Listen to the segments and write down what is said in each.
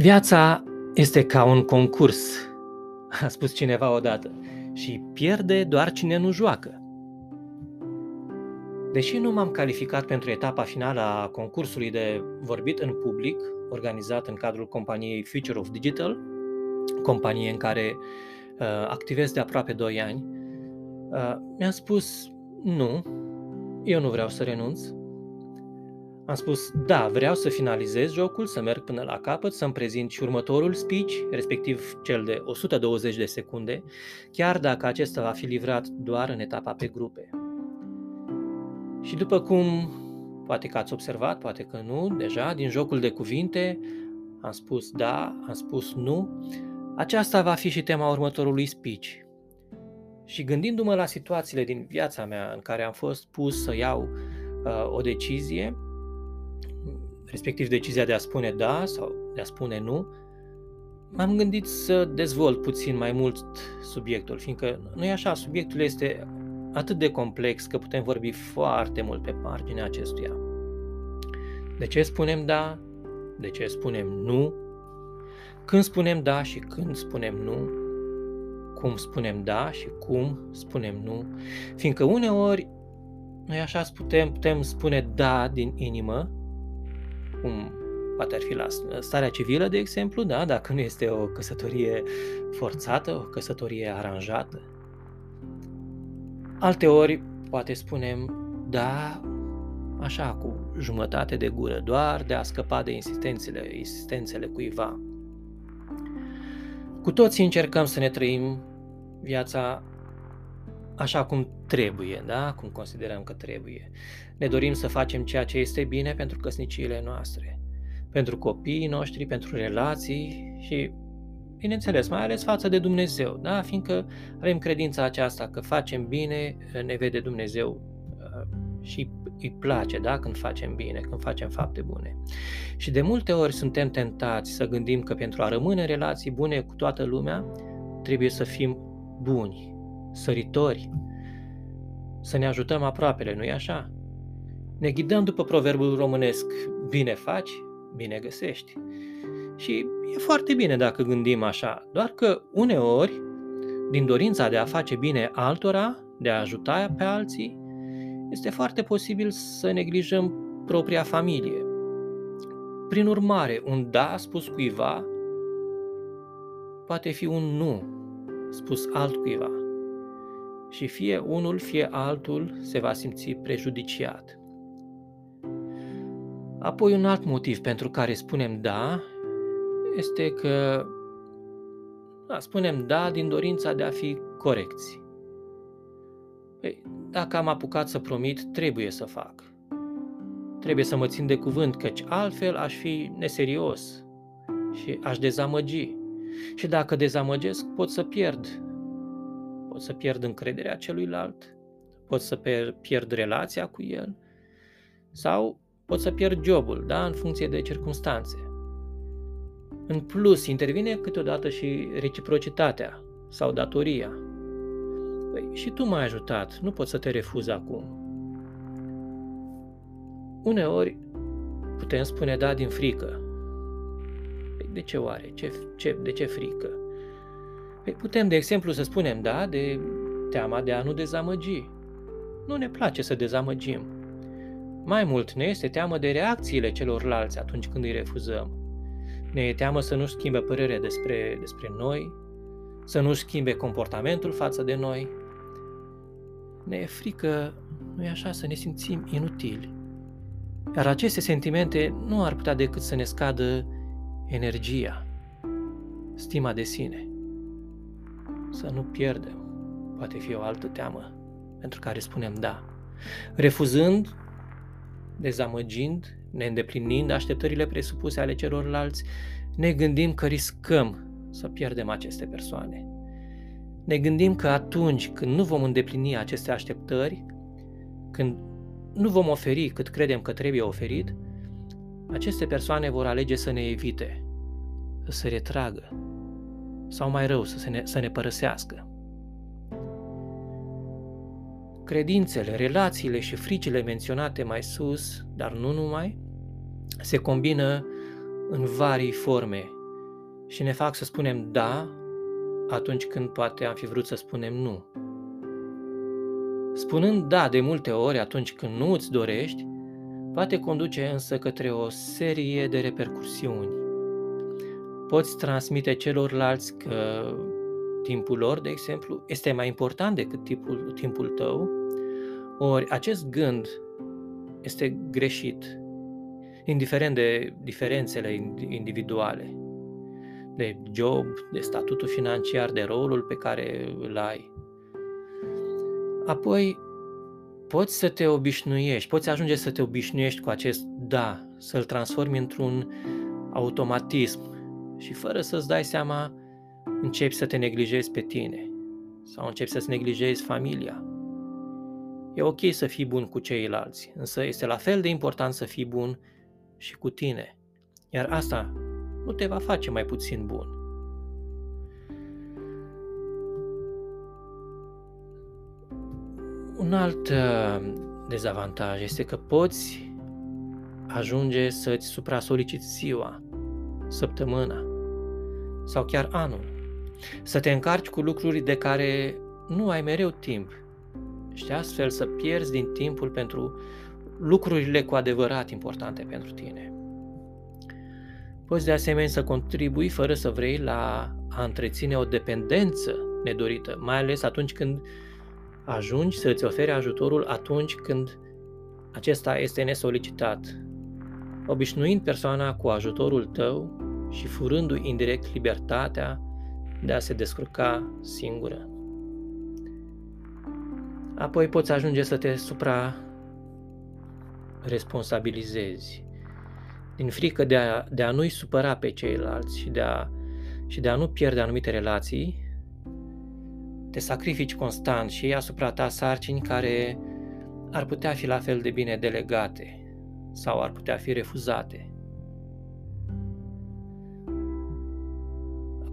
Viața este ca un concurs, a spus cineva odată, și pierde doar cine nu joacă. Deși nu m-am calificat pentru etapa finală a concursului de vorbit în public, organizat în cadrul companiei Future of Digital, companie în care uh, activez de aproape 2 ani, uh, mi-am spus nu, eu nu vreau să renunț, am spus, da, vreau să finalizez jocul, să merg până la capăt, să-mi prezint și următorul speech, respectiv cel de 120 de secunde, chiar dacă acesta va fi livrat doar în etapa pe grupe. Și după cum poate că ați observat, poate că nu, deja, din jocul de cuvinte, am spus da, am spus nu, aceasta va fi și tema următorului speech. Și gândindu-mă la situațiile din viața mea în care am fost pus să iau uh, o decizie, respectiv decizia de a spune da sau de a spune nu, m-am gândit să dezvolt puțin mai mult subiectul, fiindcă nu e așa, subiectul este atât de complex că putem vorbi foarte mult pe marginea acestuia. De ce spunem da? De ce spunem nu? Când spunem da și când spunem nu? Cum spunem da și cum spunem nu? Fiindcă uneori noi așa putem, putem spune da din inimă, cum poate ar fi la starea civilă, de exemplu, da, dacă nu este o căsătorie forțată, o căsătorie aranjată. Alte ori poate spunem da, așa, cu jumătate de gură, doar de a scăpa de insistențele, insistențele cuiva. Cu toții încercăm să ne trăim viața așa cum trebuie, da? Cum considerăm că trebuie. Ne dorim să facem ceea ce este bine pentru căsniciile noastre, pentru copiii noștri, pentru relații și, bineînțeles, mai ales față de Dumnezeu, da? Fiindcă avem credința aceasta că facem bine, ne vede Dumnezeu uh, și îi place, da? Când facem bine, când facem fapte bune. Și de multe ori suntem tentați să gândim că pentru a rămâne în relații bune cu toată lumea, trebuie să fim buni, săritori, să ne ajutăm aproapele, nu-i așa? Ne ghidăm după proverbul românesc, bine faci, bine găsești. Și e foarte bine dacă gândim așa, doar că uneori, din dorința de a face bine altora, de a ajuta pe alții, este foarte posibil să neglijăm propria familie. Prin urmare, un da spus cuiva poate fi un nu spus altcuiva și fie unul, fie altul se va simți prejudiciat. Apoi un alt motiv pentru care spunem da este că da, spunem da din dorința de a fi corecți. Păi, dacă am apucat să promit, trebuie să fac. Trebuie să mă țin de cuvânt, căci altfel aș fi neserios și aș dezamăgi. Și dacă dezamăgesc, pot să pierd pot să pierd încrederea celuilalt, pot să pierd relația cu el sau pot să pierd jobul, da, în funcție de circunstanțe. În plus, intervine câteodată și reciprocitatea sau datoria. Păi, și tu m-ai ajutat, nu pot să te refuz acum. Uneori putem spune da din frică. Păi, de ce oare? Ce, ce, de ce frică? Păi putem, de exemplu, să spunem da de teama de a nu dezamăgi. Nu ne place să dezamăgim. Mai mult ne este teamă de reacțiile celorlalți atunci când îi refuzăm. Ne e teamă să nu schimbe părerea despre, despre noi, să nu schimbe comportamentul față de noi. Ne e frică, nu e așa, să ne simțim inutili. Iar aceste sentimente nu ar putea decât să ne scadă energia, stima de sine să nu pierdem. Poate fi o altă teamă pentru care spunem da. Refuzând, dezamăgind, neîndeplinind așteptările presupuse ale celorlalți, ne gândim că riscăm să pierdem aceste persoane. Ne gândim că atunci când nu vom îndeplini aceste așteptări, când nu vom oferi cât credem că trebuie oferit, aceste persoane vor alege să ne evite, să se retragă, sau mai rău, să, ne, să ne părăsească. Credințele, relațiile și fricile menționate mai sus, dar nu numai, se combină în varii forme și ne fac să spunem da atunci când poate am fi vrut să spunem nu. Spunând da de multe ori atunci când nu îți dorești, poate conduce însă către o serie de repercursiuni. Poți transmite celorlalți că timpul lor, de exemplu, este mai important decât timpul, timpul tău, ori acest gând este greșit, indiferent de diferențele individuale, de job, de statutul financiar, de rolul pe care îl ai. Apoi, poți să te obișnuiești, poți ajunge să te obișnuiești cu acest da, să-l transformi într-un automatism și fără să-ți dai seama începi să te neglijezi pe tine sau începi să-ți neglijezi familia. E ok să fii bun cu ceilalți, însă este la fel de important să fii bun și cu tine. Iar asta nu te va face mai puțin bun. Un alt uh, dezavantaj este că poți ajunge să-ți supra-soliciți ziua, săptămâna sau chiar anul. Să te încarci cu lucruri de care nu ai mereu timp și astfel să pierzi din timpul pentru lucrurile cu adevărat importante pentru tine. Poți de asemenea să contribui fără să vrei la a întreține o dependență nedorită, mai ales atunci când ajungi să îți oferi ajutorul atunci când acesta este nesolicitat, obișnuind persoana cu ajutorul tău și furându-i indirect libertatea de a se descurca singură. Apoi poți ajunge să te supra responsabilizezi din frică de a, de a nu-i supăra pe ceilalți și de, a, și de a nu pierde anumite relații, te sacrifici constant și asupra ta sarcini care ar putea fi la fel de bine delegate sau ar putea fi refuzate.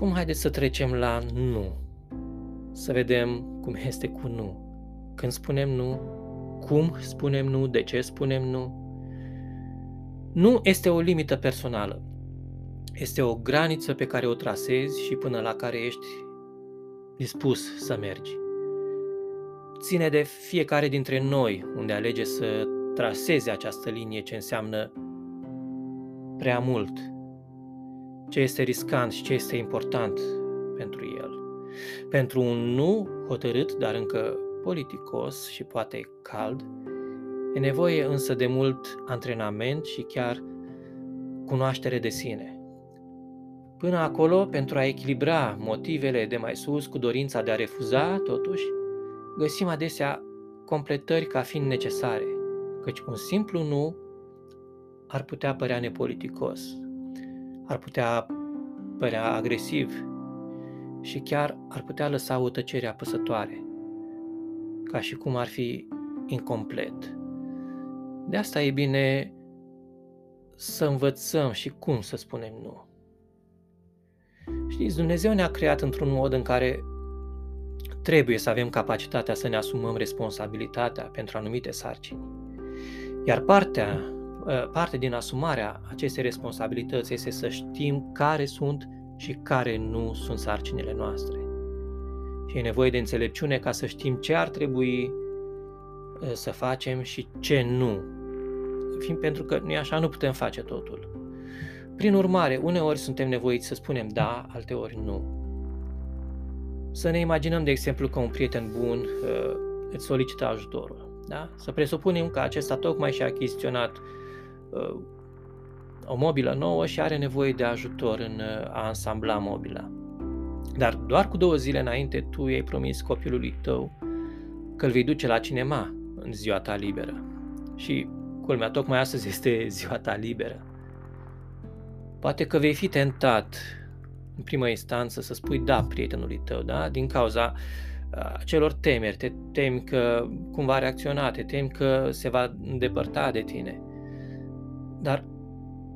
Acum haideți să trecem la nu. Să vedem cum este cu nu. Când spunem nu, cum spunem nu, de ce spunem nu. Nu este o limită personală. Este o graniță pe care o trasezi și până la care ești dispus să mergi. Ține de fiecare dintre noi unde alege să traseze această linie ce înseamnă prea mult, ce este riscant și ce este important pentru el. Pentru un nu hotărât, dar încă politicos și poate cald, e nevoie însă de mult antrenament și chiar cunoaștere de sine. Până acolo, pentru a echilibra motivele de mai sus cu dorința de a refuza, totuși, găsim adesea completări ca fiind necesare, căci un simplu nu ar putea părea nepoliticos, ar putea părea agresiv și chiar ar putea lăsa o tăcere apăsătoare, ca și cum ar fi incomplet. De asta e bine să învățăm și cum să spunem nu. Știți, Dumnezeu ne-a creat într-un mod în care trebuie să avem capacitatea să ne asumăm responsabilitatea pentru anumite sarcini. Iar partea, ă, parte din asumarea acestei responsabilități este să știm care sunt și care nu sunt sarcinile noastre. Și e nevoie de înțelepciune ca să știm ce ar trebui ă, să facem și ce nu. Fiind pentru că nu așa, nu putem face totul. Prin urmare, uneori suntem nevoiți să spunem da, alteori nu. Să ne imaginăm, de exemplu, că un prieten bun uh, îți solicită ajutorul. Da? Să presupunem că acesta tocmai și-a achiziționat uh, o mobilă nouă și are nevoie de ajutor în uh, a ansambla mobila. Dar doar cu două zile înainte tu i-ai promis copilului tău că îl vei duce la cinema în ziua ta liberă. Și culmea, tocmai astăzi este ziua ta liberă. Poate că vei fi tentat în prima instanță să spui da prietenului tău, da? Din cauza uh, celor temeri, te temi că cum va reacționa, te temi că se va îndepărta de tine. Dar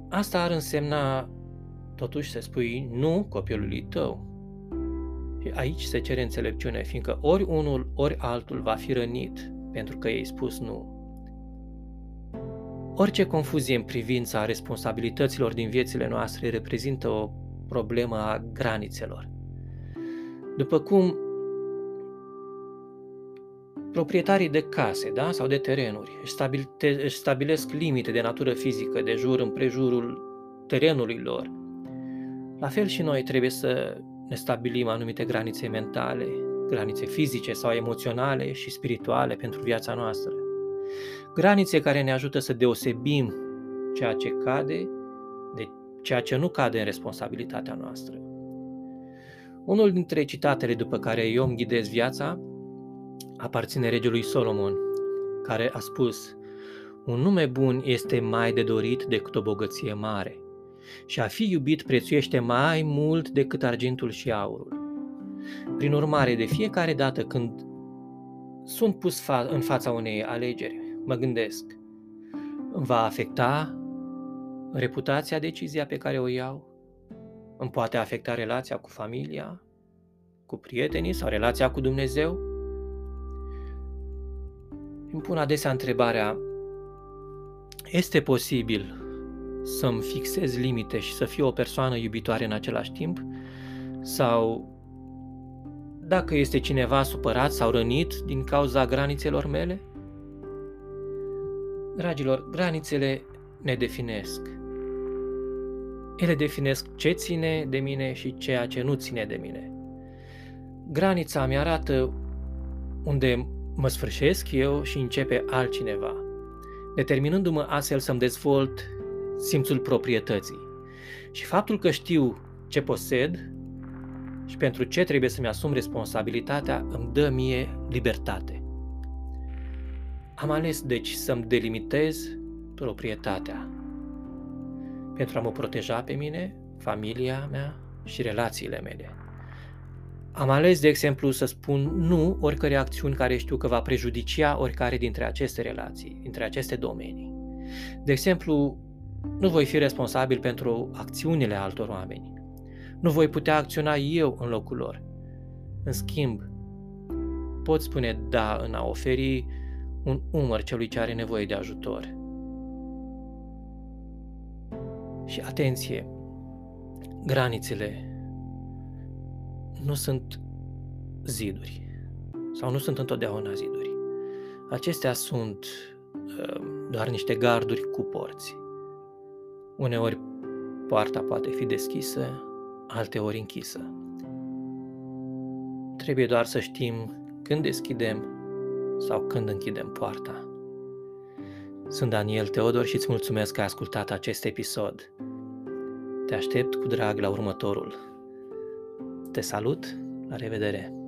asta ar însemna totuși să spui nu copilului tău. Și aici se cere înțelepciune, fiindcă ori unul, ori altul va fi rănit pentru că i-ai spus nu. Orice confuzie în privința responsabilităților din viețile noastre reprezintă o problema granițelor. După cum proprietarii de case da, sau de terenuri își stabilesc limite de natură fizică de jur împrejurul terenului lor, la fel și noi trebuie să ne stabilim anumite granițe mentale, granițe fizice sau emoționale și spirituale pentru viața noastră. Granițe care ne ajută să deosebim ceea ce cade de ceea ce nu cade în responsabilitatea noastră. Unul dintre citatele după care eu îmi ghidez viața aparține regelui Solomon, care a spus Un nume bun este mai de dorit decât o bogăție mare și a fi iubit prețuiește mai mult decât argintul și aurul. Prin urmare, de fiecare dată când sunt pus fa- în fața unei alegeri, mă gândesc, va afecta reputația decizia pe care o iau? Îmi poate afecta relația cu familia, cu prietenii sau relația cu Dumnezeu? Îmi pun adesea întrebarea, este posibil să-mi fixez limite și să fiu o persoană iubitoare în același timp? Sau dacă este cineva supărat sau rănit din cauza granițelor mele? Dragilor, granițele ne definesc. Ele definesc ce ține de mine și ceea ce nu ține de mine. Granița mi arată unde mă sfârșesc eu și începe altcineva, determinându-mă astfel să-mi dezvolt simțul proprietății. Și faptul că știu ce posed și pentru ce trebuie să-mi asum responsabilitatea îmi dă mie libertate. Am ales deci să-mi delimitez proprietatea pentru a mă proteja pe mine, familia mea și relațiile mele. Am ales, de exemplu, să spun nu oricărei acțiuni care știu că va prejudicia oricare dintre aceste relații, dintre aceste domenii. De exemplu, nu voi fi responsabil pentru acțiunile altor oameni. Nu voi putea acționa eu în locul lor. În schimb, pot spune da în a oferi un umăr celui ce are nevoie de ajutor. Și atenție, granițele nu sunt ziduri sau nu sunt întotdeauna ziduri. Acestea sunt uh, doar niște garduri cu porți. Uneori poarta poate fi deschisă, alteori închisă. Trebuie doar să știm când deschidem sau când închidem poarta. Sunt Daniel Teodor și îți mulțumesc că ai ascultat acest episod. Te aștept cu drag la următorul. Te salut, la revedere!